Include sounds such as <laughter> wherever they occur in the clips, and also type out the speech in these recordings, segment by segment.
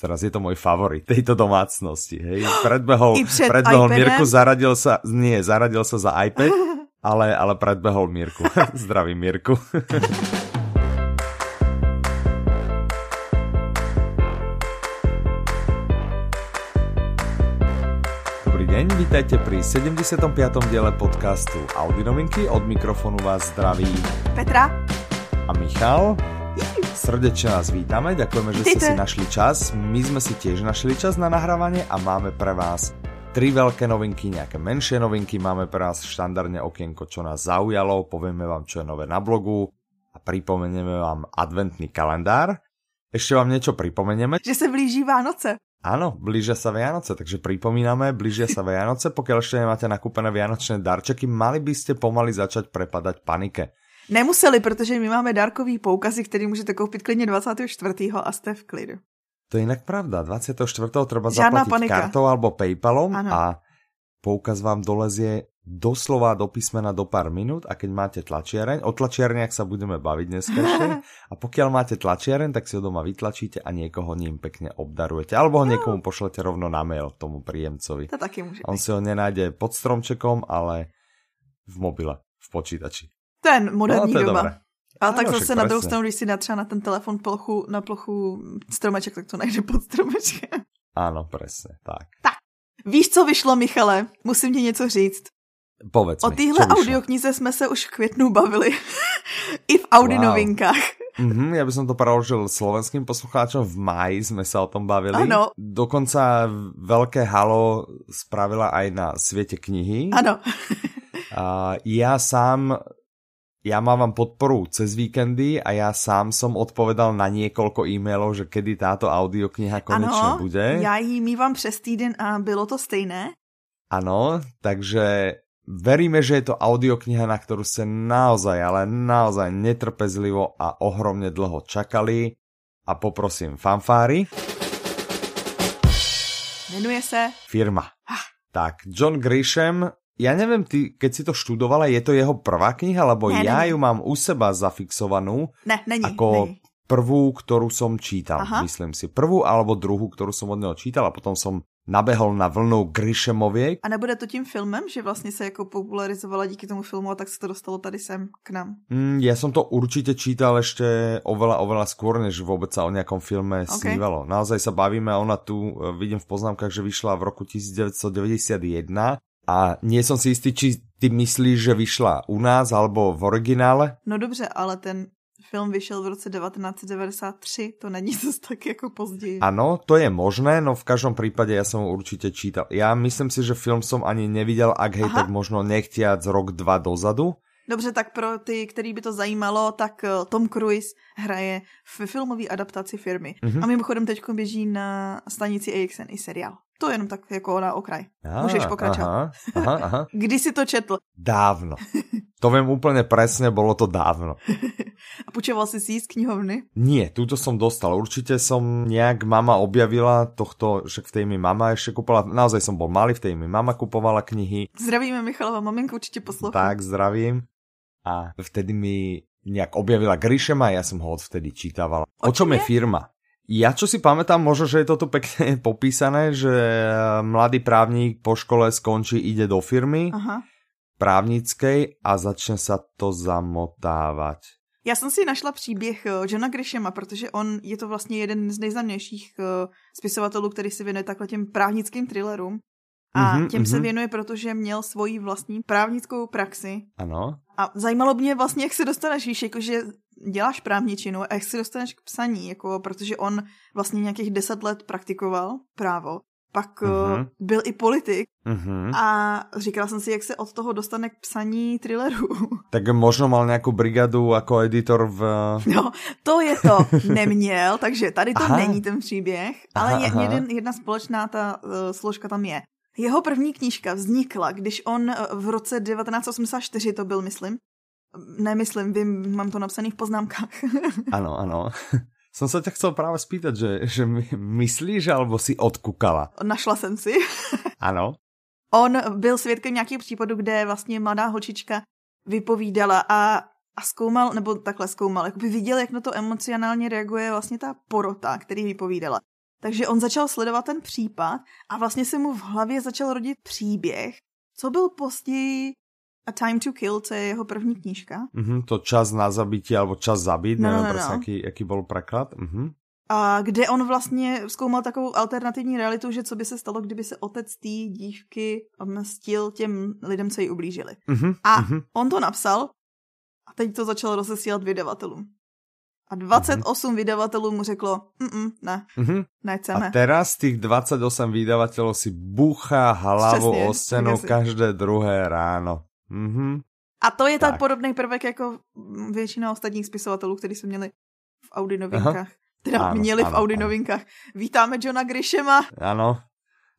Teraz je to môj favorit tejto domácnosti. Hej. Predbehol, predbehol Mirku, zaradil sa, nie, zaradil sa za iPad, ale, ale predbehol Mirku. <laughs> Zdravím Mirku. Dobrý deň, vítajte pri 75. diele podcastu Audi novinky. Od mikrofonu vás zdraví Petra a Michal. Srdečne vás vítame, ďakujeme, že ste si našli čas. My sme si tiež našli čas na nahrávanie a máme pre vás tri veľké novinky, nejaké menšie novinky. Máme pre vás štandardne okienko, čo nás zaujalo, povieme vám, čo je nové na blogu a pripomenieme vám adventný kalendár. Ešte vám niečo pripomenieme. Že sa blíži Vánoce. Áno, blížia sa Vianoce, takže pripomíname, blížia sa Vianoce. Pokiaľ ešte nemáte nakúpené vianočné darčeky, mali by ste pomaly začať prepadať panike. Nemuseli, protože my máme dárkový poukazy, který můžete koupit klidně 24. a jste v klidu. To je jinak pravda. 24. treba Žádná zaplatiť panika. kartou alebo Paypalom ano. a poukaz vám dolezie doslova do písmena do pár minút a keď máte tlačiareň, o tlačiarniach sa budeme baviť dneska <laughs> a pokiaľ máte tlačiareň, tak si ho doma vytlačíte a niekoho ním pekne obdarujete alebo ho no. niekomu pošlete rovno na mail tomu príjemcovi. To taky může On si ho nenájde pod stromčekom, ale v mobile, v počítači. Ten moderní no, doba. A tak zase na druhou stranu, když si natřeba na ten telefon plochu, na plochu stromeček, tak to najde pod stromečkem. Ano, přesně, tak. Tak, víš, co vyšlo, Michale? Musím ti něco říct. Povedz O téhle audioknize jsme se už v květnu bavili. <laughs> I v Audi wow. novinkách. Mm-hmm, ja by som to preložil slovenským poslucháčom. V máji sme sa o tom bavili. Ano. Dokonca veľké halo spravila aj na Svete knihy. Ano. A ja sám ja mávam podporu cez víkendy a ja sám som odpovedal na niekoľko e-mailov, že kedy táto audiokniha konečne ano, bude. já ji mývam přes týden a bylo to stejné. Ano, takže veríme, že je to audiokniha, na ktorú ste naozaj, ale naozaj netrpezlivo a ohromne dlho čakali. A poprosím fanfári. Jmenuje se... Firma. Ah. Tak, John Grisham ja neviem, ty, keď si to študovala, je to jeho prvá kniha, lebo ne, ja ne, ju mám u seba zafixovanú ne, není, ako není. prvú, ktorú som čítal, Aha. myslím si. Prvú alebo druhú, ktorú som od neho čítal a potom som nabehol na vlnu Grishemoviek. A nebude to tím filmem, že vlastně se jako popularizovala díky tomu filmu a tak se to dostalo tady sem k nám? Mm, ja som to určite čítal ešte oveľa, oveľa skôr, než vôbec sa o nejakom filme okay. snívalo. Naozaj sa bavíme, ona tu, e, vidím v poznámkach, že vyšla v roku 1991 a nie som si istý, či ty myslíš, že vyšla u nás alebo v originále? No dobře, ale ten film vyšel v roce 1993, to není <laughs> zase tak jako později. Ano, to je možné, no v každom prípade ja som ho určite čítal. Ja myslím si, že film som ani nevidel, ak hej, Aha. tak možno nechtiac rok, dva dozadu. Dobře, tak pro ty, který by to zajímalo, tak eh, Tom Cruise hraje v filmové adaptaci firmy. Mm-hmm. A mimochodem teď běží na stanici AXN i seriál. To jenom tak jako na okraj. Ah, Můžeš pokračovat. Aha, aha, aha. <laughs> Kdy si to četl? Dávno. To viem úplne presne, bolo to dávno. <laughs> A počoval si si z knihovny? Nie, túto som dostal. Určite som nejak mama objavila tohto, že v tej mi mama ešte kúpala. Naozaj som bol malý, v tej mi mama kupovala knihy. Zdravíme Michalova maminka, určite poslouchá. Tak, zdravím. A vtedy mi nejak objavila Grishema a ja som ho odvtedy čítaval. O, o čom je firma? Ja čo si pamätám, možno, že je toto pekne <laughs> popísané, že mladý právník po škole skončí, ide do firmy Aha. právnickej a začne sa to zamotávať. Já jsem si našla příběh eh, Johna Grishama, protože on je to vlastně jeden z nejznámějších eh, spisovatelů, který se věnuje takhle těm právnickým thrillerům. A mm-hmm, těm mm-hmm. se mhm. věnuje, protože měl svoji vlastní právnickou praxi. Ano. A zajímalo mě vlastně, jak se dostaneš, víš, jakože děláš právničinu a jak se dostaneš k psaní, jako, protože on vlastně nějakých deset let praktikoval právo, pak uh-huh. byl i politik uh-huh. a říkala jsem si, jak se od toho dostane k psaní thrillerů. <laughs> Tak možno mal nějakou brigadu jako editor v... No, to je to. <laughs> Neměl, takže tady to aha. není ten příběh, ale aha, aha. Jeden, jedna společná ta uh, složka tam je. Jeho první knížka vznikla, když on v roce 1984 to byl, myslím, Nemyslím, vím, mám to napsané v poznámkách. <laughs> ano, ano. Som sa ťa chcel práve spýtať, že, že myslíš, alebo si odkukala? Našla jsem si. <laughs> ano. On byl svědkem nějakého případu, kde vlastně mladá holčička vypovídala a, a zkoumal, nebo takhle zkoumal, jakoby viděl, jak na to emocionálně reaguje vlastně ta porota, který vypovídala. Takže on začal sledovat ten případ a vlastně se mu v hlavě začal rodit příběh, co byl později A Time to Kill, co je jeho první knížka. Mm-hmm, to čas na zabití, alebo čas zabít, no, nevím no, no. jaký, jaký byl preklad. Mm-hmm. A kde on vlastně zkoumal takovou alternativní realitu, že co by se stalo, kdyby se otec té dívky mstil těm lidem, co jí ublížili. Mm-hmm, a mm-hmm. on to napsal a teď to začalo rozesílat vydavatelům. A 28 mm-hmm. vydavatelů mu řeklo, mm ne, mm-hmm. nechceme. A teraz těch 28 vydavatelů si buchá hlavu o scénu každé druhé ráno. Mm-hmm. A to je tak. podobný prvek jako většina ostatních spisovatelů, kteří jsme měli v Audi novinkách. Aha. Teda ano, měli ano, v Audi ano. novinkách. Vítáme Johna Grishema. Ano.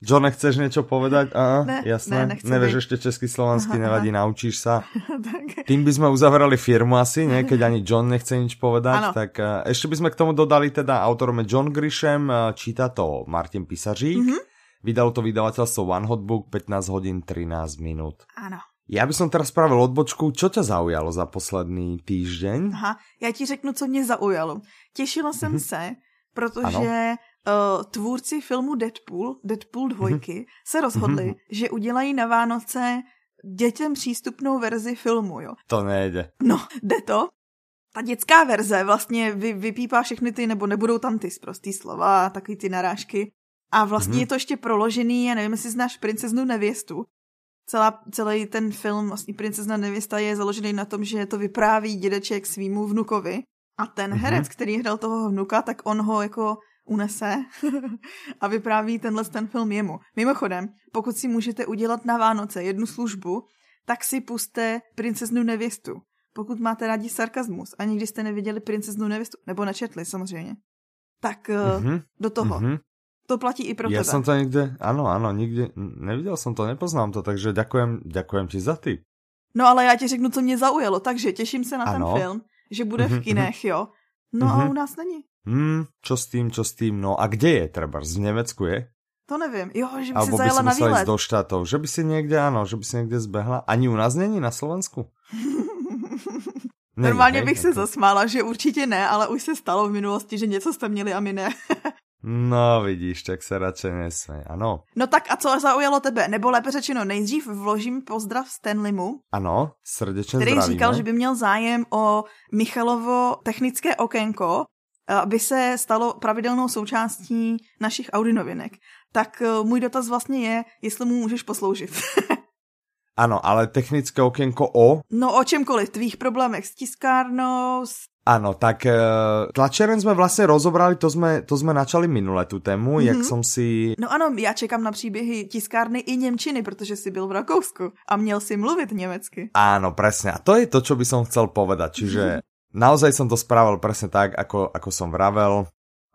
John, chceš něco povedať? Aha, ne, jasné. Ne, Nevieš ešte český, slovanský, nevadí, naučíš sa. <laughs> Tým by sme uzavrali firmu asi, ne? keď ani John nechce nič povedať. Ano. Tak uh, ešte by sme k tomu dodali teda autorom John Grisham, uh, číta to Martin Pisařík. Mm-hmm. Vydalo to vydavateľstvo One Hot Book 15 hodín 13 minút. Áno. Já bych som teraz spravil odbočku. Čo ťa zaujalo za posledný týždeň? Aha, já ti řeknu, co mě zaujalo. Těšila jsem mm-hmm. se, protože uh, tvůrci filmu Deadpool, Deadpool dvojky, mm-hmm. se rozhodli, mm-hmm. že udělají na Vánoce dětem přístupnou verzi filmu, jo. To nejde. No, jde to. Ta dětská verze vlastně vy, vypípá všechny ty, nebo nebudou tam ty zprostý slova, takový ty narážky. A vlastně mm-hmm. je to ještě proložený, já nevím, jestli znáš princeznu nevěstu, celá, celý ten film, vlastně Princezna nevěsta je založený na tom, že to vypráví dědeček svýmu vnukovi a ten mm-hmm. herec, který hrál toho vnuka, tak on ho jako unese <laughs> a vypráví tenhle ten film jemu. Mimochodem, pokud si můžete udělat na Vánoce jednu službu, tak si puste Princeznu nevěstu. Pokud máte rádi sarkazmus a nikdy jste neviděli Princeznu nevěstu, nebo nečetli samozřejmě, tak mm-hmm. do toho. Mm-hmm. To platí i pro ja tebe. som to nikde, áno, áno, nikde, neviděl jsem to, nepoznám to, takže ďakujem, ďakujem ti za ty. No ale já ti řeknu, co mě zaujalo, takže těším se na ano. ten film, že bude v mhm, kinech, jo. No a mhm. u nás není. Hmm, čo s tým, čo s tým, no a kde je treba? V Německu je? To nevím, jo, že by Albo si zajela by na výlet. do štátov, že by si někde, ano, že by si někde zbehla. Ani u nás není na Slovensku? <laughs> Normálně bych se zasmála, že určitě ne, ale už se stalo v minulosti, že něco jste měli a my ne. No vidíš, tak se radši nesmej, ano. No tak a co zaujalo tebe? Nebo lépe řečeno, nejdřív vložím pozdrav Stanleymu. Ano, srdečně Který zdravíme. říkal, že by měl zájem o Michalovo technické okénko, aby se stalo pravidelnou součástí našich Audi novinek. Tak eh, můj dotaz vlastně je, jestli mu můžeš posloužit. <laughs> Ano, ale technické okénko o? No o čemkoliv, tvých problémech s tiskárnou, s Áno, tak uh, tlačeren sme vlastne rozobrali, to sme, to sme načali minule tú tému, mm-hmm. jak som si... No ano, já čekám na příběhy tiskárny i Němčiny, protože si byl v Rakousku a měl si mluvit německy. Áno, presne. A to je to, čo by som chcel povedať. Čiže. <laughs> naozaj som to spravil presne tak, ako, ako som vravel.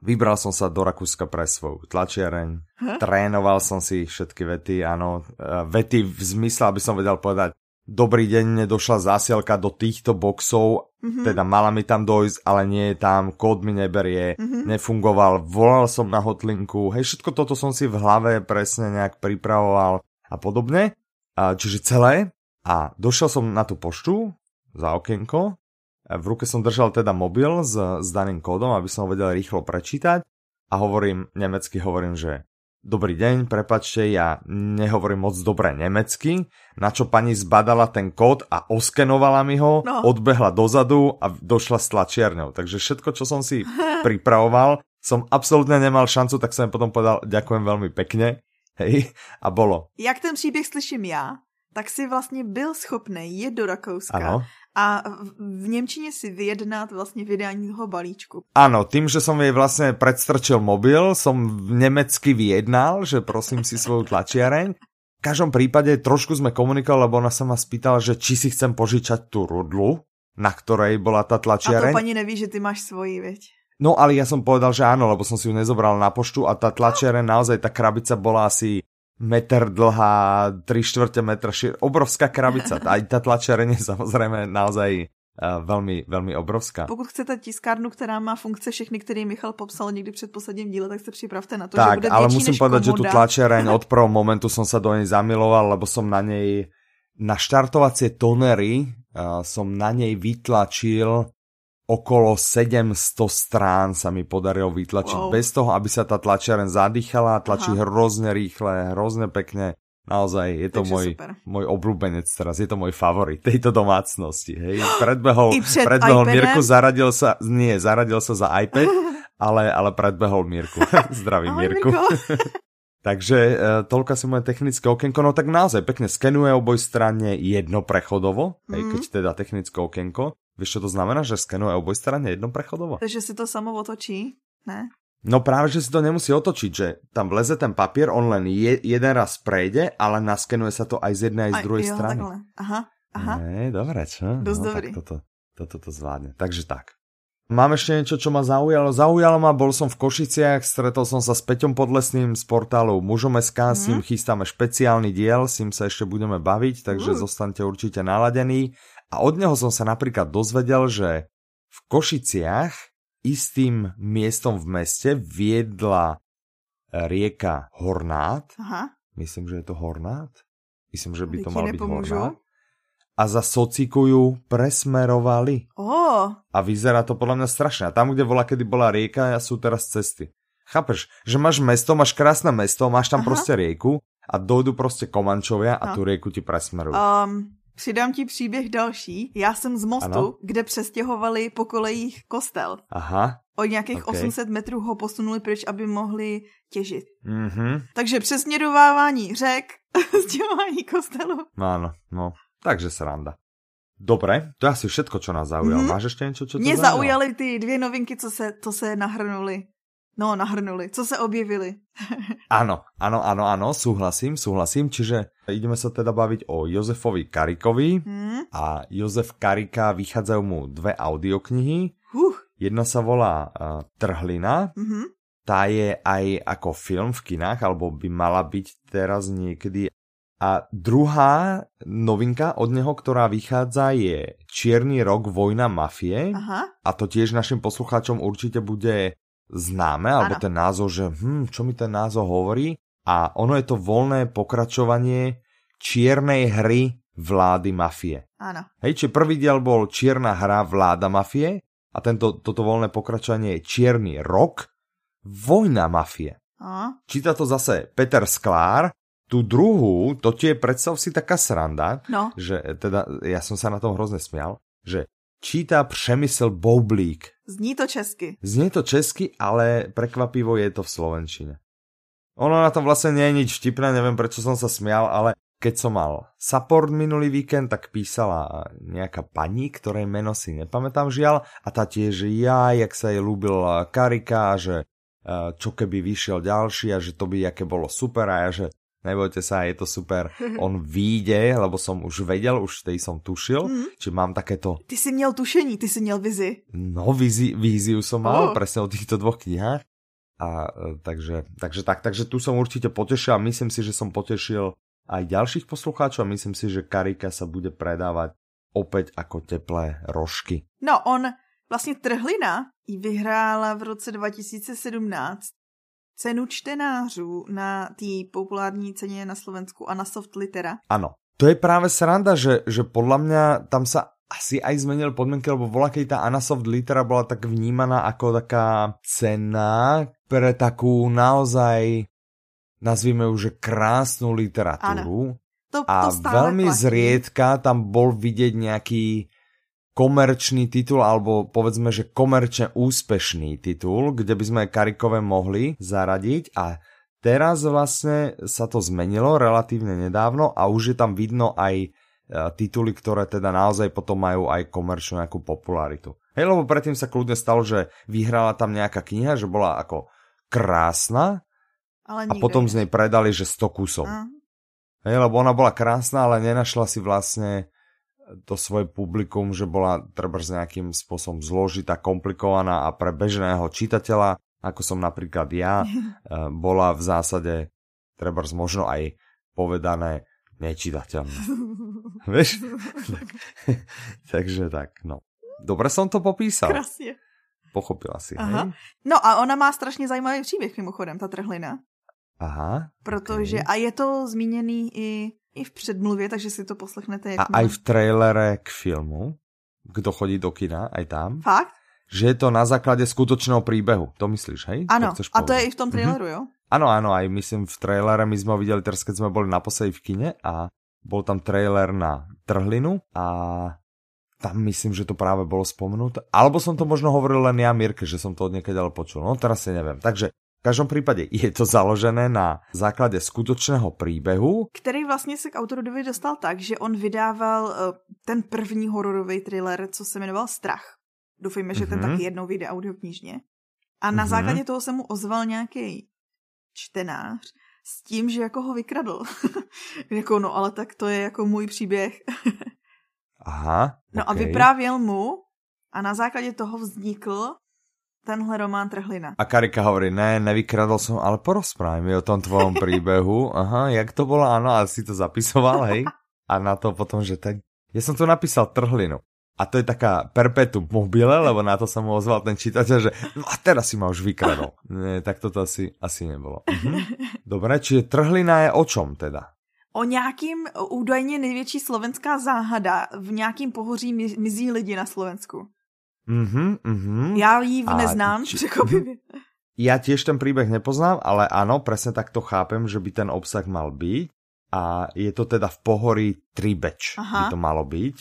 Vybral som sa do Rakúska pre svoju tlačiareň, huh? trénoval som si všetky vety, áno, uh, vety v zmysle, aby som vedel povedať, dobrý deň, nedošla zásielka do týchto boxov, mm-hmm. teda mala mi tam dojsť, ale nie je tam, kód mi neberie, mm-hmm. nefungoval, volal som na hotlinku, hej, všetko toto som si v hlave presne nejak pripravoval a podobne, a, čiže celé. A došiel som na tú poštu za okienko, v ruke som držal teda mobil s, s daným kódom, aby som ho vedel rýchlo prečítať a hovorím, nemecky hovorím, že Dobrý deň, prepačte, ja nehovorím moc dobre nemecky, na čo pani zbadala ten kód a oskenovala mi ho, no. odbehla dozadu a došla s tlačiarňou. Takže všetko, čo som si <laughs> pripravoval, som absolútne nemal šancu, tak som potom povedal, ďakujem veľmi pekne. Hej, a bolo. Jak ten příběh slyším já, tak si vlastně byl schopný jet do Rakouska ano. A v Němčině si vyjednat vlastně vydání toho balíčku. Ano, tím, že som jej vlastně predstrčil mobil, som nemecky vyjednal, že prosím si svoju tlačiareň. V každom prípade trošku sme komunikovali, lebo ona sa ma spýtala, že či si chcem požičať tú rudlu, na ktorej bola tá tlačiareň. A to pani neví, že ty máš svoji, veď. No ale ja som povedal, že áno, lebo som si ju nezobral na poštu a tá tlačiareň, naozaj tá krabica bola asi meter dlhá, tri štvrte metra šir, obrovská krabica. <laughs> Aj tá tlačiareň je samozrejme naozaj uh, velmi, velmi obrovská. Pokud chcete tiskárnu, která má funkce všechny, které Michal popsal někdy před posledním díle, tak se připravte na to, tak, že bude ale musím povedať, že tu tlačiareň od <laughs> prvého momentu som sa do nej zamiloval, lebo som na nej na štartovacie tonery uh, som na nej vytlačil okolo 700 strán sa mi podarilo vytlačiť wow. bez toho, aby sa tá tlačiareň zadýchala, tlačí Aha. hrozne rýchle, hrozne pekne. Naozaj je to môj, môj obľúbenec teraz, je to môj favorit tejto domácnosti. Hej. Predbehol, <gasps> predbehol Mirku, zaradil sa, nie, zaradil sa za iPad, <laughs> ale, ale predbehol Mirku. <laughs> Zdravím Mirku. <laughs> Takže e, toľko si moje technické okienko, no tak naozaj pekne skenuje oboj strane jednoprechodovo, mm. hej, keď teda technické okienko. Vieš, čo to znamená, že skenuje oboj strane jednoprechodovo? Takže si to samo otočí, ne? No práve, že si to nemusí otočiť, že tam vleze ten papier, on len je, jeden raz prejde, ale naskenuje sa to aj z jednej, aj z druhej aj, jo, strany. Takhle. Aha, aha. Ne, dobre, čo? Dosť no, dobrý. toto, toto to zvládne. Takže tak. Mám ešte niečo, čo ma zaujalo. Zaujalo ma, bol som v Košiciach, stretol som sa s Peťom Podlesným z portálu Mužom.sk, mm. s ním chystáme špeciálny diel, s ním sa ešte budeme baviť, takže mm. zostaňte určite naladení. A od neho som sa napríklad dozvedel, že v Košiciach istým miestom v meste viedla rieka Hornát. Aha. Myslím, že je to Hornát. Myslím, že by to mal byť Hornát a za socikujú presmerovali. Oh. A vyzerá to podľa mňa strašne. A tam, kde bola, kedy bola rieka, sú teraz cesty. Chápeš, že máš mesto, máš krásne mesto, máš tam Aha. proste rieku a dojdu proste Komančovia a no. tu rieku ti presmerujú. Um, přidám ti příběh další. Já jsem z mostu, ano? kde přestěhovali po kolejích kostel. Aha. O nějakých okay. 800 metrů ho posunuli pryč, aby mohli těžit. Mm-hmm. Takže přesměrovávání řek, <laughs> stěhování kostelu. Áno, no. Takže sranda. Dobre, to je asi všetko, čo nás zaujalo. Mm-hmm. Máš ešte niečo, čo Mě zaujaly ty dvě novinky, co se, co se nahrnuli. No, nahrnuli. Co se objevili. <laughs> áno, áno, áno, áno, súhlasím, súhlasím. Čiže ideme sa teda baviť o Jozefovi Karikovi. Mm. A Jozef Karika, vychádzajú mu dve audioknihy. Uh. Jedna sa volá uh, Trhlina. Mm-hmm. Tá je aj ako film v kinách, alebo by mala byť teraz niekedy a druhá novinka od neho, ktorá vychádza, je Čierny rok, vojna mafie. Aha. A to tiež našim poslucháčom určite bude známe, alebo ano. ten názov, že hm, čo mi ten názov hovorí. A ono je to voľné pokračovanie čiernej hry vlády mafie. Áno. Hej, či prvý diel bol čierna hra vláda mafie a tento, toto voľné pokračovanie je čierny rok, vojna mafie. Aha. Číta to zase Peter Sklár tu druhú, to tie predstav si taká sranda, no. že teda ja som sa na tom hrozne smial, že číta Přemysl Boublík. Zní to česky. Znie to česky, ale prekvapivo je to v slovenčine. Ono na tom vlastne nie je nič vtipné, neviem prečo som sa smial, ale keď som mal support minulý víkend, tak písala nejaká pani, ktorej meno si nepamätám žiaľ, a tá tiež ja, jak sa jej ľúbil Karika, že čo keby vyšiel ďalší a že to by aké bolo super a ja, že nebojte sa, je to super. <laughs> On vyjde, lebo som už vedel, už tej som tušil, mm. či mám takéto... Ty si měl tušení, ty si měl vizi. No, vizi, víziu som mal, oh. presne o týchto dvoch knihách. A e, takže, takže tak, takže tu som určite potešil a myslím si, že som potešil aj ďalších poslucháčov a myslím si, že Karika sa bude predávať opäť ako teplé rožky. No, on vlastně Trhlina ji vyhrála v roce 2017 cenu čtenářů na té populární ceně na Slovensku a na Soft Litera. Ano, to je práve sranda, že, že podľa mňa tam sa asi aj zmenil podmienky, lebo bola, keď tá Anasoft Litera bola tak vnímaná ako taká cena pre takú naozaj, nazvime už, že krásnu literatúru. To, to a veľmi platí. zriedka tam bol vidieť nejaký komerčný titul, alebo povedzme, že komerčne úspešný titul, kde by sme Karikové mohli zaradiť a teraz vlastne sa to zmenilo relatívne nedávno a už je tam vidno aj e, tituly, ktoré teda naozaj potom majú aj komerčnú nejakú popularitu. Hej, lebo predtým sa kľudne stalo, že vyhrala tam nejaká kniha, že bola ako krásna ale a potom z nej predali, že 100 kusov. Uh. Hej, lebo ona bola krásna, ale nenašla si vlastne to svoje publikum, že bola treba s nejakým spôsobom zložitá, komplikovaná a pre bežného čitateľa, ako som napríklad ja, <laughs> eh, bola v zásade treba možno aj povedané nečitateľná. <laughs> Vieš? tak, <laughs> takže tak, no. Dobre som to popísal. Krásne. Pochopila si, Aha. Hej? No a ona má strašně zajímavý příběh mimochodem, ta trhlina. Aha. Protože, okay. a je to zmíněný i i v předmluvě, takže si to poslechnete. Jak a aj v trailere k filmu kto chodí do kina, aj tam. Fakt? Že je to na základe skutočného príbehu. To myslíš, hej? Áno, a to je i v tom traileru, mm-hmm. jo? Áno, áno, aj myslím v trailere, my sme ho videli teraz, keď sme boli naposledy v kine a bol tam trailer na Trhlinu a tam myslím, že to práve bolo spomenuté. Alebo som to možno hovoril len ja Mirke, že som to od ale počul. No teraz si neviem. Takže každom prípade je to založené na základe skutočného príbehu. Který vlastně se k autorovi dostal tak, že on vydával uh, ten první hororový thriller, co se jmenoval Strach. Doufejme, že mm-hmm. ten mhm. taky jednou vyjde audioknižně. A na mm-hmm. základě toho se mu ozval nějaký čtenář s tím, že jako ho vykradl. <laughs> jako no, ale tak to je jako můj příběh. <laughs> Aha. No okay. a vyprávěl mu a na základě toho vznikl tenhle román Trhlina. A Karika hovorí, ne, nevykradol som, ale porozprávaj mi o tom tvojom <laughs> príbehu. Aha, jak to bolo, áno, a si to zapisoval, hej? A na to potom, že tak... Ja som tu napísal Trhlinu. A to je taká perpetuum mobile, lebo na to sa mu ozval ten čitateľ, že no a teraz si ma už vykradol. <laughs> Nie, tak toto asi, asi nebolo. Mhm. Dobre, čiže trhlina je o čom teda? O nějakým údajně největší slovenská záhada v nějakým pohoří mizí lidi na Slovensku. Mhm, mhm. Já ji neznám, či... překvapivě. Ja tiež ten príbeh nepoznám, ale áno, presne takto chápem, že by ten obsah mal byť. A je to teda v pohorí Tribeč, Aha. by to malo byť.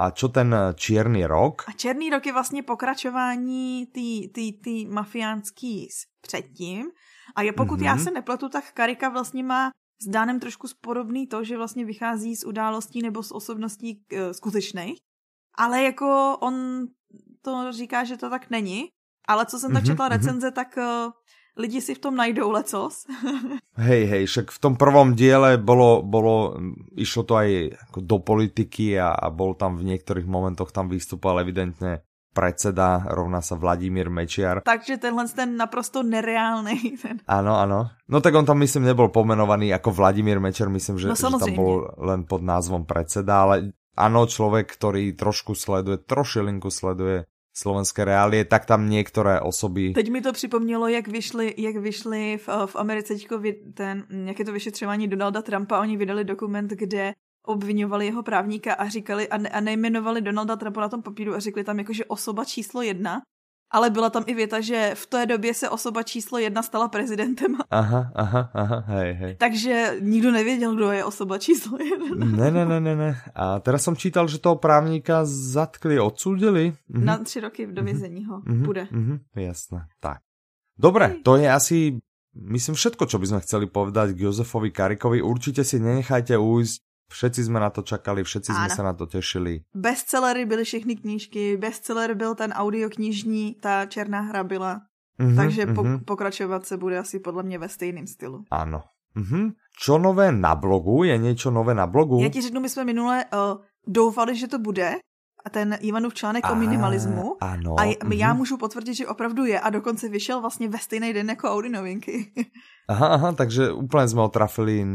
A čo ten Čierny rok? A Černý rok je vlastně pokračování ty, ty mafiánský předtím. A je, pokud mm-hmm. já se nepletu, tak Karika vlastně má s Dánem trošku podobný to, že vlastně vychází z událostí nebo z osobností skutečných. Ale jako on to říká, že to tak není. Ale co jsem tak mm-hmm, četla recenze, mm-hmm. tak uh, lidi si v tom najdou lecos. <laughs> hej, hej, však v tom prvom diele bolo, bolo išlo to aj ako do politiky a, a bol tam v niektorých momentoch tam vystupoval evidentne predseda, rovná sa Vladimír Mečiar. Takže tenhle ten naprosto nereálny. <laughs> Ten... Áno, áno. No tak on tam myslím nebol pomenovaný ako Vladimír Mečiar, myslím, že, no, že tam bol len pod názvom predseda, ale áno, človek, ktorý trošku sleduje, trošilinku sleduje slovenské reálie, tak tam některé osoby... Teď mi to připomnělo, jak vyšli, jak vyšli v, v Americe ten, jak je to vyšetřování Donalda Trumpa, oni vydali dokument, kde obvinovali jeho právníka a říkali a, ne, a nejmenovali Donalda Trumpa na tom papíru a řekli tam jako, že osoba číslo jedna ale byla tam i věta, že v té době se osoba číslo jedna stala prezidentem. Aha, aha, aha, hej, hej. Takže nikdo nevěděl, kdo je osoba číslo jedna. Ne, ne, ne, ne, ne. A teraz som čítal, že toho právníka zatkli, odsúdili. Mhm. Na tři roky v dovězení ho mhm, bude. Mhm, jasné, tak. Dobre, to je asi, myslím, všetko, čo by sme chceli povedať k Jozefovi Karikovi. Určite si nenechajte ujsť Všetci jsme na to čakali, všetci jsme se na to těšili. Bestsellery byly všechny knížky, bestseller byl ten audioknižní, ta černá hra byla. Mm-hmm, Takže po- mm-hmm. pokračovat se bude asi podle mě ve stejném stylu. Ano. Mm-hmm. Čo nové na blogu? Je něco nové na blogu? Já ti řeknu, my jsme minule uh, doufali, že to bude, ten Ivanův článek a, o minimalismu. Ano. A já můžu potvrdit, že opravdu je a dokonce vyšel vlastně ve stejný den jako Audi novinky. <laughs> aha, aha, takže úplně jsme ho trafili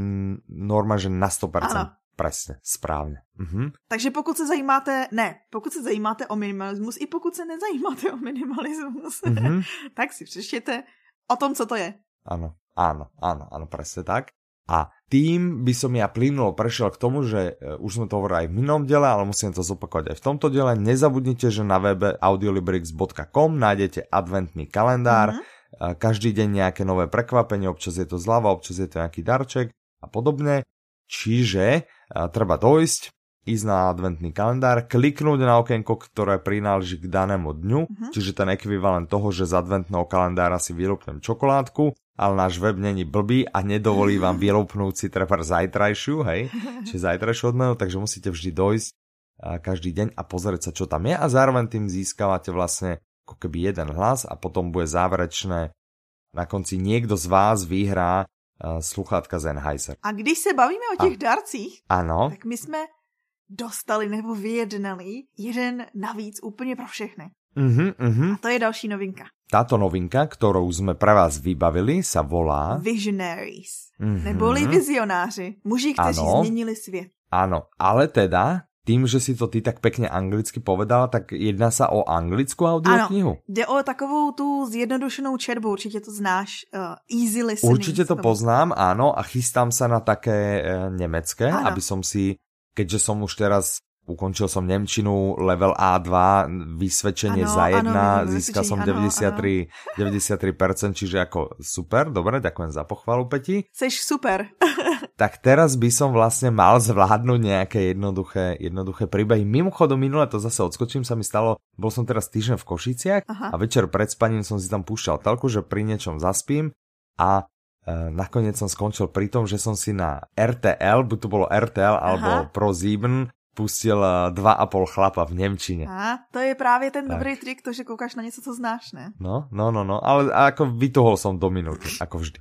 norma, že na 100%. Ano. Presne, správně. Mhm. Takže pokud se zajímáte, ne, pokud se zajímáte o minimalismus, i pokud se nezajímáte o minimalismus, mhm. <laughs> tak si přečtěte o tom, co to je. Ano, ano, ano, ano, presne tak. A tým by som ja plynulo prešiel k tomu, že e, už sme to hovorili aj v minulom diele, ale musím to zopakovať aj v tomto diele. Nezabudnite, že na webe audiolibrix.com nájdete adventný kalendár, mm-hmm. každý deň nejaké nové prekvapenie, občas je to zľava, občas je to nejaký darček a podobne. Čiže treba dojsť, ísť na adventný kalendár, kliknúť na okienko, ktoré prináleží k danému dňu, uh-huh. čiže ten ekvivalent toho, že z adventného kalendára si vylúpnem čokoládku, ale náš web není blbý a nedovolí vám <laughs> vylúpnúť si treba zajtrajšiu, hej, čiže zajtrajšiu odmenu, takže musíte vždy dojsť každý deň a pozrieť sa, čo tam je a zároveň tým získavate vlastne ako keby jeden hlas a potom bude záverečné na konci niekto z vás vyhrá sluchátka Sennheiser. A když se bavíme o těch a... darcích, ano. tak my jsme dostali nebo vyjednali jeden navíc úplně pro všechny. Uh-huh, uh-huh. A to je další novinka. Táto novinka, ktorou sme pre vás vybavili, sa volá... Visionaries. Uh-huh. Neboli vizionáři. Muži, kteří ano, změnili svět. Áno, ale teda tým, že si to ty tak pekne anglicky povedala, tak jedná sa o anglickú audioknihu? Ano, jde o takovou tu zjednodušenou čerbu, určitě to znáš, uh, easy listening. Určite to poznám, áno, a chystám sa na také uh, nemecké, ano. aby som si, keďže som už teraz ukončil som Nemčinu, level A2, vysvedčenie ano, za jedna, ano, získal som 93, ano. 93%, čiže ako super, dobre, ďakujem za pochvalu, Peti. Seš super. <laughs> tak teraz by som vlastne mal zvládnuť nejaké jednoduché, jednoduché príbehy. Mimochodom, minule to zase odskočím, sa mi stalo, bol som teraz týždeň v Košiciach Aha. a večer pred spaním som si tam púšťal telku, že pri niečom zaspím a nakoniec som skončil pri tom, že som si na RTL, buď to bolo RTL alebo Aha. Pro 7, pustil eh, dva a pol chlapa v Nemčine. A to je právě ten tak. dobrý trik, to, že koukáš na něco, co znáš, ne? No, no, no, no, ale ako vytohol som do minuty, ako vždy.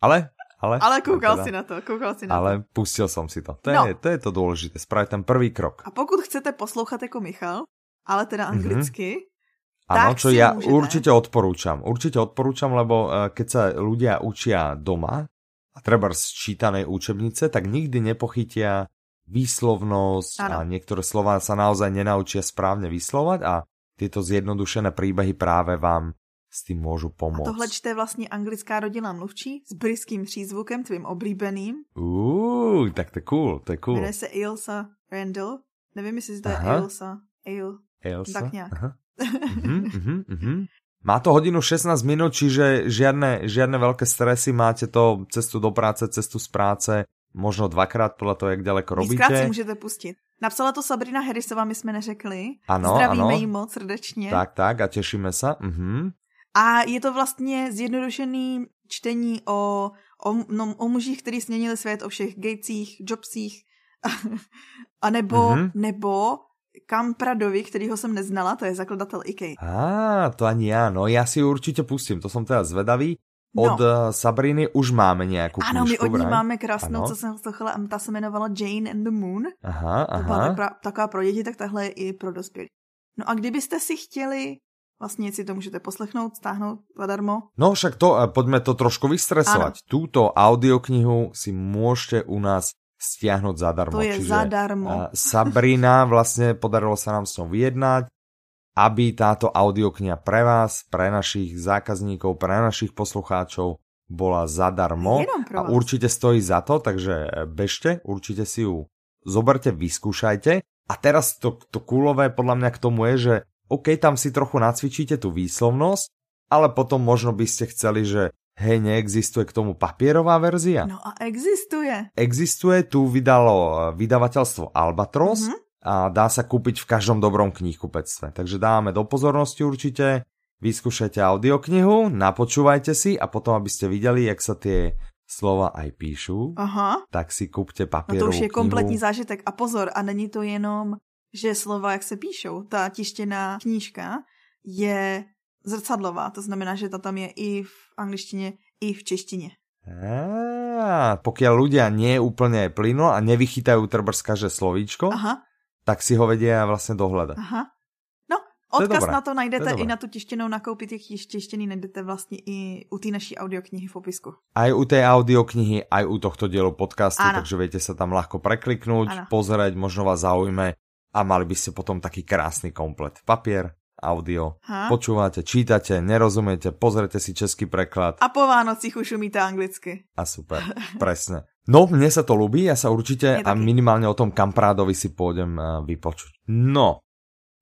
Ale, ale... Ale koukal teda, si na to, koukal si na ale to. pustil som si to. To, no. je, to je to dôležité, spraviť ten prvý krok. A pokud chcete poslouchat jako Michal, ale teda mhm. anglicky, mm-hmm. Áno, čo ja môžete. určite odporúčam. Určite odporúčam, lebo eh, keď sa ľudia učia doma, a treba z čítanej učebnice, tak nikdy nepochytia výslovnosť ano. a niektoré slova sa naozaj nenaučia správne vyslovať a tieto zjednodušené príbehy práve vám s tým môžu pomôcť. A tohle čte vlastně anglická rodina mluvčí s britským přízvukem, tvým oblíbeným. Uuu, tak to je cool, to je cool. Jmenuje se Ilsa Randall. Nevím, jestli to je Ilsa. Il. Ilsa? Tak nějak. Aha. Uh-huh, <laughs> uh-huh. Má to hodinu 16 minút, čiže žiadne, žiadne veľké stresy, máte to cestu do práce, cestu z práce, možno dvakrát podle toho, jak daleko robíte. Víckrát si můžete pustit. Napsala to Sabrina Harrisová, my jsme neřekli. Ano, Zdravíme jí moc srdečně. Tak, tak a těšíme se. Mhm. A je to vlastně zjednodušený čtení o, o, no, o mužích, kteří změnili svět, o všech Gatesích, Jobsích, <laughs> a nebo, mm-hmm. nebo Kampradovi, kterýho jsem neznala, to je zakladatel IKEA. Á, to ani já, no já si určitě pustím, to jsem teda zvedavý. Od no. Sabriny už máme nějakou Ano, my od ní máme krásnou, ano. co jsem slyšela, ta se jmenovala Jane and the Moon. Aha, aha. To byla taková, taková pro děti, tak tahle je i pro dospělé. No a kdybyste si chtěli Vlastně si to můžete poslechnout, stáhnout zadarmo. No však to, eh, pojďme to trošku vystresovat. Ano. Túto audioknihu si můžete u nás stiahnuť zadarmo. To je Čiže zadarmo. Sabrina, vlastně podarilo sa nám s ňou vyjednať aby táto audiokniha pre vás, pre našich zákazníkov, pre našich poslucháčov bola zadarmo a určite stojí za to, takže bežte, určite si ju zoberte, vyskúšajte. A teraz to, to kúlové podľa mňa k tomu je, že OK, tam si trochu nacvičíte tú výslovnosť, ale potom možno by ste chceli, že hej, neexistuje k tomu papierová verzia. No a existuje. Existuje, tu vydalo vydavateľstvo Albatros, mm-hmm a dá sa kúpiť v každom dobrom knihkupectve. Takže dávame do pozornosti určite, vyskúšajte audioknihu, napočúvajte si a potom, aby ste videli, jak sa tie slova aj píšu, Aha. tak si kúpte papierovú no to už je knihu. kompletní zážitek. A pozor, a není to jenom, že slova, jak se píšou. Ta tištěná knížka je zrcadlová, to znamená, že ta tam je i v angličtině, i v češtině. Á, pokiaľ ľudia nie úplne plynu a nevychytajú trbrs každé slovíčko, Aha tak si ho vedia vlastně dohledat. Aha. No, odkaz to na to najdete to i na tu tištěnou nakoupit těch tištěný najdete vlastně i u té naší audioknihy v popisku. Aj u té audioknihy, aj u tohto dielu podcastu, ano. takže viete sa tam ľahko prekliknúť, ano. pozerať, možno vás zaujme a mali by ste potom taký krásny komplet. Papier, audio, ha? počúvate, čítate, nerozumiete, pozrite si český preklad. A po Vánocích už umíte anglicky. A super, <laughs> presne. No, mne sa to ľubí, ja sa určite a minimálne o tom Kamprádovi si pôjdem uh, vypočuť. No,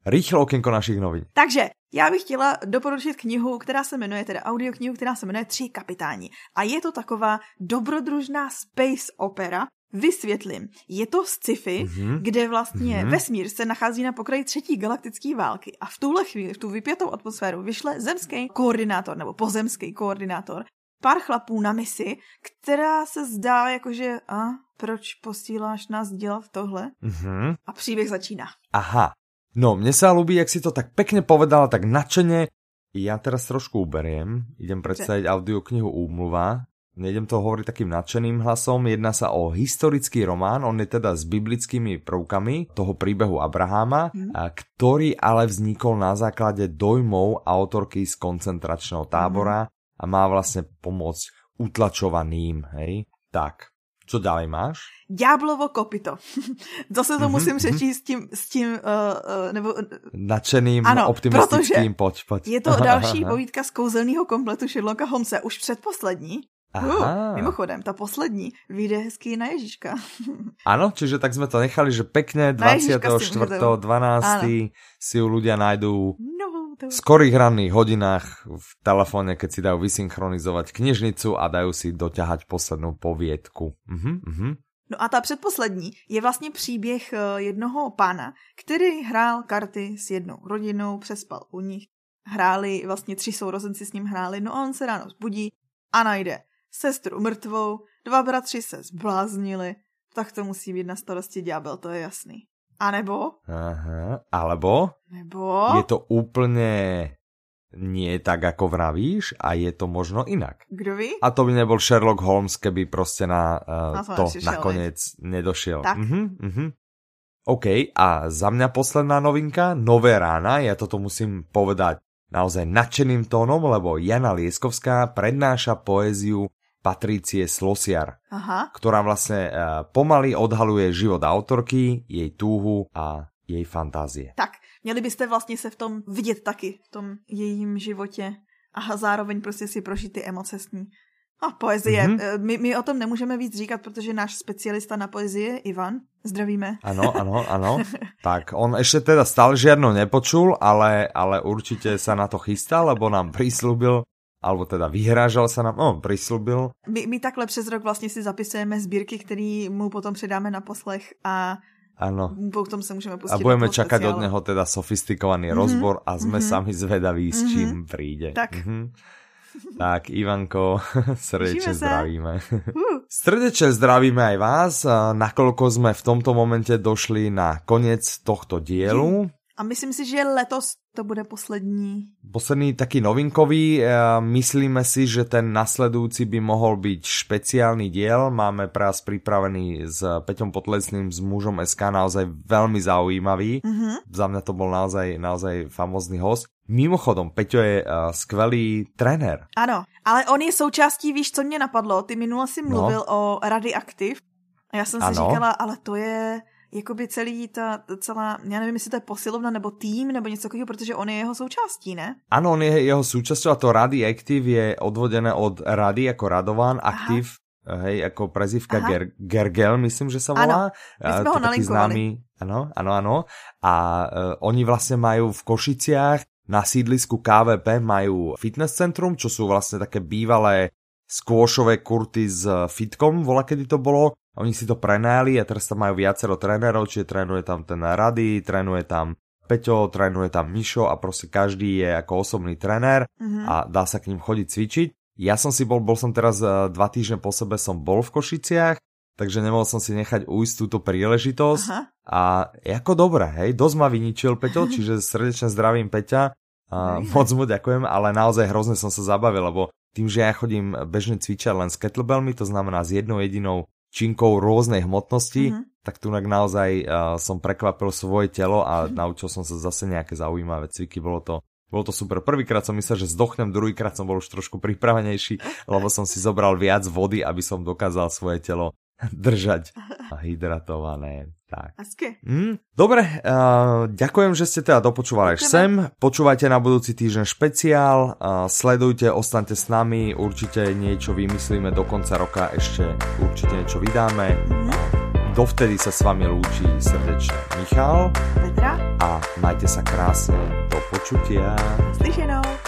rýchlo okienko našich novín. Takže, já bych chtěla doporučit knihu, která se jmenuje, teda audioknihu, která se jmenuje Tři kapitáni. A je to taková dobrodružná space opera, Vysvětlím. Je to sci-fi, mm-hmm. kde vlastně mm-hmm. vesmír se nachází na pokraji třetí galaktické války a v tuhle chvíli, v tu vypětou atmosféru, vyšle zemský koordinátor nebo pozemský koordinátor pár chlapů na misi, která se zdá jakože a proč posíláš nás dělat tohle? Mm-hmm. A příběh začíná. Aha. No, mne sa ľubí, jak si to tak pekne povedala, tak nadšene. Ja teraz trošku uberiem. Idem predstaviť audioknihu Úmluva nejdem to hovoriť takým nadšeným hlasom, jedná sa o historický román, on je teda s biblickými prvkami toho príbehu Abraháma, mm. ktorý ale vznikol na základe dojmov autorky z koncentračného tábora mm. a má vlastne pomôcť utlačovaným, hej. Tak, co dále máš? Ďáblovo kopito. <laughs> Zase to mm-hmm, musím mm-hmm. přečíst s tím, s tím uh, uh, nebo... Nadšeným, ano, optimistickým, pojď, pojď. je to další <laughs> povídka z kouzelného kompletu Sherlocka Holmesa, už předposlední. Aha. Uh, mimochodem, ta poslední vyjde hezky na Ježíška. Ano, <laughs> čiže tak sme to nechali, že pekne 24.12. si ju ľudia nájdú no, to... v skorých ranných hodinách v telefóne, keď si dajú vysynchronizovať knižnicu a dajú si doťahať poslednú poviedku. Uh-huh, uh-huh. No a ta předposlední je vlastně příběh eh, jednoho pána, který hrál karty s jednou rodinou, přespal u nich. Hráli, vlastně tři sourozenci s ním hráli, no a on se ráno zbudí a najde sestru mrtvou, dva bratři se zbláznili, tak to musí být na starosti ďábel, to je jasný. A nebo? Aha, alebo? Nebo? Je to úplně nie tak, ako vravíš a je to možno inak. Kdo ví? A to by nebol Sherlock Holmes, keby prostě na, uh, na to nakoniec nedošiel. Tak. Uh-huh, uh-huh. OK, a za mňa posledná novinka, Nové rána, ja toto musím povedať naozaj nadšeným tónom, lebo Jana Lieskovská prednáša poéziu Patrície Slosiar, Aha. ktorá vlastne uh, pomaly odhaluje život autorky, jej túhu a jej fantázie. Tak, měli byste vlastně se v tom vidět taky, v tom jejím životě a zároveň prostě si prožít ty emoce s ní. A poezie. Mm-hmm. My, my o tom nemůžeme víc říkat, protože náš specialista na poezie Ivan. Zdravíme. Ano, ano, ano. <laughs> tak, on ešte teda stále žiadno nepočul, ale, ale určite sa na to chystá, lebo nám prislúbil, alebo teda vyhrážal sa nám, no, prislúbil. My, my takhle přes rok vlastně si zapisujeme sbírky, které mu potom předáme na poslech a Áno. Potom sa môžeme pustiť A budeme čakať od neho teda sofistikovaný mm-hmm. rozbor a sme mm-hmm. sami zvedaví, s mm-hmm. čím príde. Tak. Mm-hmm. Tak, Ivanko, <laughs> srdečne zdravíme. Srdečne zdravíme aj vás, nakoľko sme v tomto momente došli na koniec tohto dielu. A myslím si, že letos to bude poslední. Posledný taký novinkový. E, myslíme si, že ten nasledujúci by mohol byť špeciálny diel. Máme pre vás pripravený s Peťom Potlesným, s mužom SK, naozaj veľmi zaujímavý. Mm-hmm. Za mňa to bol naozaj, naozaj famózny host. Mimochodom, Peťo je uh, skvelý trenér. Ano, ale on je součástí, víš, co mě napadlo? Ty minule si no. mluvil no. o Radioaktiv. A já jsem si ano. říkala, ale to je jakoby celý ta, celá, já nevím, jestli to je posilovna nebo tým nebo něco takového, protože on je jeho součástí, ne? Ano, on je jeho součástí a to Rady Active je odvodené od Rady jako Radovan, Active, Aha. hej, jako prezivka Ger, Gergel, myslím, že sa volá. Ano, my jsme ho známy, ano, ano, ano. A uh, oni vlastně mají v Košiciach na sídlisku KVP majú fitness centrum, čo sú vlastne také bývalé skôšové kurty s fitkom, vola kedy to bolo oni si to prenajali a teraz tam majú viacero trénerov, čiže trénuje tam ten Rady, trénuje tam Peťo, trénuje tam Mišo a proste každý je ako osobný tréner mm-hmm. a dá sa k ním chodiť cvičiť. Ja som si bol, bol som teraz e, dva týždne po sebe som bol v Košiciach, takže nemohol som si nechať ujsť túto príležitosť Aha. a ako dobre, hej, dosť ma vyničil Peťo, <laughs> čiže srdečne zdravím Peťa, a moc mu ďakujem, ale naozaj hrozne som sa zabavil, lebo tým, že ja chodím bežne cvičať len s kettlebellmi, to znamená s jednou jedinou činkou rôznej hmotnosti, mm-hmm. tak tu naozaj uh, som prekvapil svoje telo a mm-hmm. naučil som sa zase nejaké zaujímavé cviky. Bolo to, bolo to super. Prvýkrát som myslel, že zdochnem, druhýkrát som bol už trošku pripravenejší, <laughs> lebo som si zobral viac vody, aby som dokázal svoje telo <laughs> držať <laughs> hydratované. Tak. Mm, dobre, uh, ďakujem, že ste teda dopočúvali až sem. Počúvajte na budúci týždeň špeciál, uh, sledujte, ostaňte s nami, určite niečo vymyslíme do konca roka, ešte určite niečo vydáme. Mm. Dovtedy sa s vami lúči srdečne Michal Petra a majte sa krásne. Do počutia. Slyšenou.